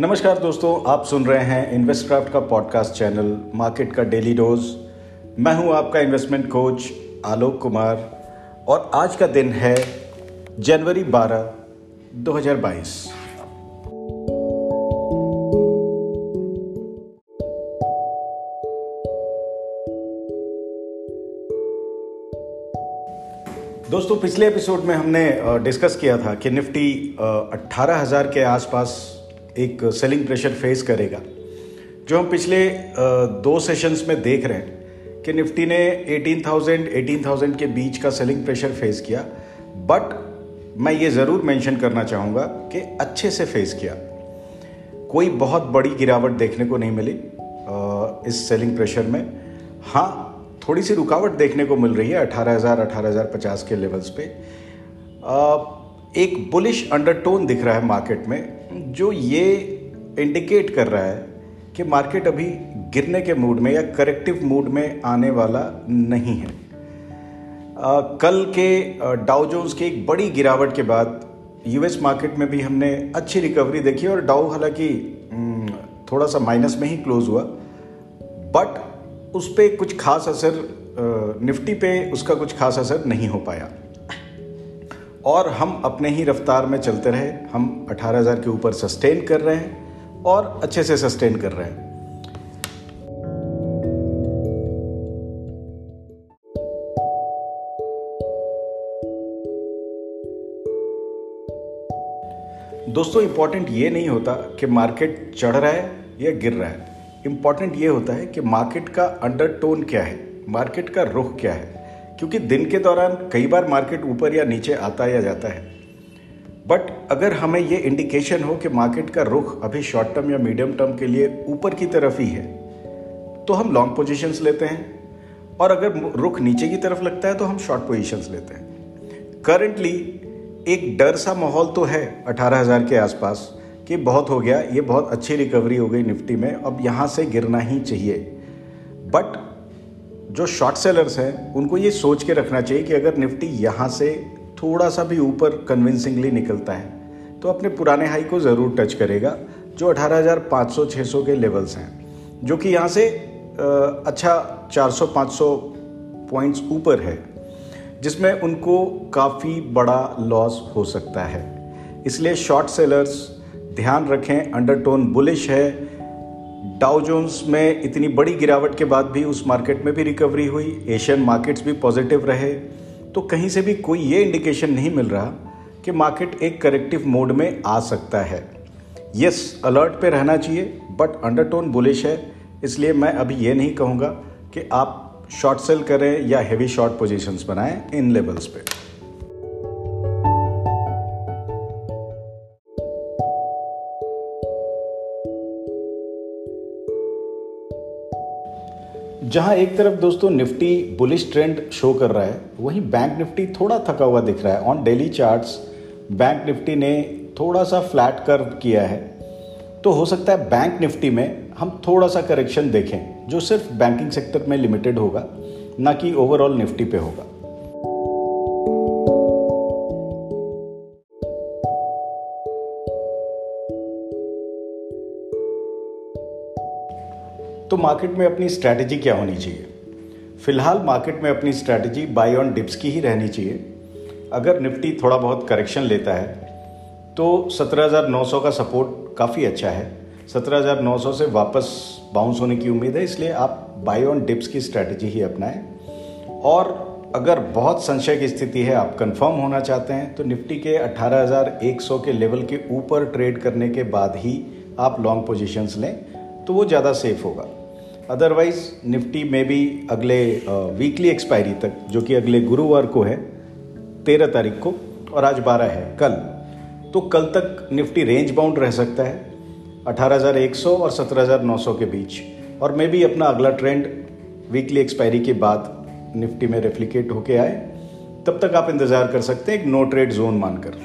नमस्कार दोस्तों, आप सुन रहे हैं इन्वेस्टक्राफ्ट का पॉडकास्ट चैनल मार्केट का डेली डोज मैं हूँ आपका इन्वेस्टमेंट कोच आलोक कुमार, और आज का दिन है जनवरी 12 2022 दोस्तों, पिछले एपिसोड में हमने डिस्कस किया था कि निफ्टी अट्ठारह हज़ार के आसपास एक सेलिंग प्रेशर फेस करेगा। जो हम पिछले दो सेशंस में देख रहे हैं कि निफ्टी ने 18,000 18,000 के बीच का सेलिंग प्रेशर फेस किया। बट मैं ये ज़रूर मेंशन करना चाहूँगा कि अच्छे से फेस किया। कोई बहुत बड़ी गिरावट देखने को नहीं मिली इस सेलिंग प्रेशर में। हाँ थोड़ी सी रुकावट देखने को मिल रही है अठारह हज़ार अठारह हज़ार पचास के लेवल्स पे। एक बुलिश अंडरटोन दिख रहा है मार्केट में। जो ये इंडिकेट कर रहा है कि मार्केट अभी गिरने के मूड में या करेक्टिव मूड में आने वाला नहीं है। आ, कल के डाउ जोन्स की एक बड़ी गिरावट के बाद यूएस मार्केट में भी हमने अच्छी रिकवरी देखी और डाउ हालाँकि थोड़ा सा माइनस में ही क्लोज हुआ। बट उस पर कुछ खास असर निफ्टी पे उसका कुछ खास असर नहीं हो पाया। और हम अपने ही रफ्तार में चलते रहे। हम 18,000 के ऊपर सस्टेन कर रहे हैं और अच्छे से सस्टेन कर रहे हैं। दोस्तों इंपॉर्टेंट ये नहीं होता कि मार्केट चढ़ रहा है या गिर रहा है। इंपॉर्टेंट ये होता है कि मार्केट का अंडरटोन क्या है? मार्केट का रुख क्या है? क्योंकि दिन के दौरान कई बार मार्केट ऊपर या नीचे आता या जाता है। बट अगर हमें ये इंडिकेशन हो कि मार्केट का रुख अभी शॉर्ट टर्म या मीडियम टर्म के लिए ऊपर की तरफ़ ही है तो हम लॉन्ग पोजीशंस लेते हैं। और अगर रुख नीचे की तरफ़ लगता है तो हम शॉर्ट पोजीशंस लेते हैं। करंटली एक डर सा माहौल तो है 18,000 के आसपास कि बहुत हो गया ये बहुत अच्छी रिकवरी हो गई निफ्टी में अब यहाँ से गिरना ही चाहिए। बट जो शॉर्ट सेलर्स हैं उनको ये सोच के रखना चाहिए कि अगर निफ्टी यहाँ से थोड़ा सा भी ऊपर कन्विंसिंगली निकलता है तो अपने पुराने हाई को ज़रूर टच करेगा जो 18,500-600 के लेवल्स हैं जो कि यहाँ से अच्छा 400-500 पॉइंट्स ऊपर है जिसमें उनको काफ़ी बड़ा लॉस हो सकता है। इसलिए शॉर्ट सेलर्स ध्यान रखें अंडरटोन बुलिश है डाउ जोन्स में इतनी बड़ी गिरावट के बाद भी उस मार्केट में भी रिकवरी हुई। एशियन मार्केट्स भी पॉजिटिव रहे। तो कहीं से भी कोई ये इंडिकेशन नहीं मिल रहा कि मार्केट एक करेक्टिव मोड में आ सकता है। यस अलर्ट पे रहना चाहिए बट अंडरटोन बुलिश है। इसलिए मैं अभी ये नहीं कहूँगा कि आप शॉर्ट सेल करें या हेवी शॉर्ट पोजीशंस बनाएँ इन लेवल्स पे। जहाँ एक तरफ़ दोस्तों निफ्टी बुलिश ट्रेंड शो कर रहा है, वहीं बैंक निफ्टी थोड़ा थका हुआ दिख रहा है। On daily charts bank Nifty ने थोड़ा सा फ्लैट कर्व किया है। तो हो सकता है बैंक निफ्टी में हम थोड़ा सा करेक्शन देखें, जो सिर्फ़ बैंकिंग सेक्टर में लिमिटेड होगा, ना कि ओवरऑल निफ्टी पे होगा। तो मार्केट में अपनी स्ट्रैटेजी क्या होनी चाहिए? फ़िलहाल मार्केट में अपनी स्ट्रैटेजी बाई ऑन डिप्स की ही रहनी चाहिए। अगर निफ्टी थोड़ा बहुत करेक्शन लेता है तो 17,900 का सपोर्ट काफ़ी अच्छा है। 17,900 से वापस बाउंस होने की उम्मीद है इसलिए आप बाई ऑन डिप्स की स्ट्रैटेजी ही अपनाएँ। और अगर बहुत संशय की स्थिति है आप कंफर्म होना चाहते हैं तो निफ्टी के 18,100 के लेवल के ऊपर ट्रेड करने के बाद ही आप लॉन्ग पोजीशंस लें तो वो ज़्यादा सेफ़ होगा। अदरवाइज़ निफ्टी में भी अगले वीकली एक्सपायरी तक जो कि अगले गुरुवार को है तेरह तारीख को और आज बारह है कल। तो कल तक निफ्टी रेंज बाउंड रह सकता है 18,100 और 17,900 के बीच। और मे भी अपना अगला ट्रेंड वीकली एक्सपायरी के बाद निफ्टी में रेप्लिकेट होके आए तब तक आप इंतज़ार कर सकते हैं एक नो ट्रेड जोन मानकर।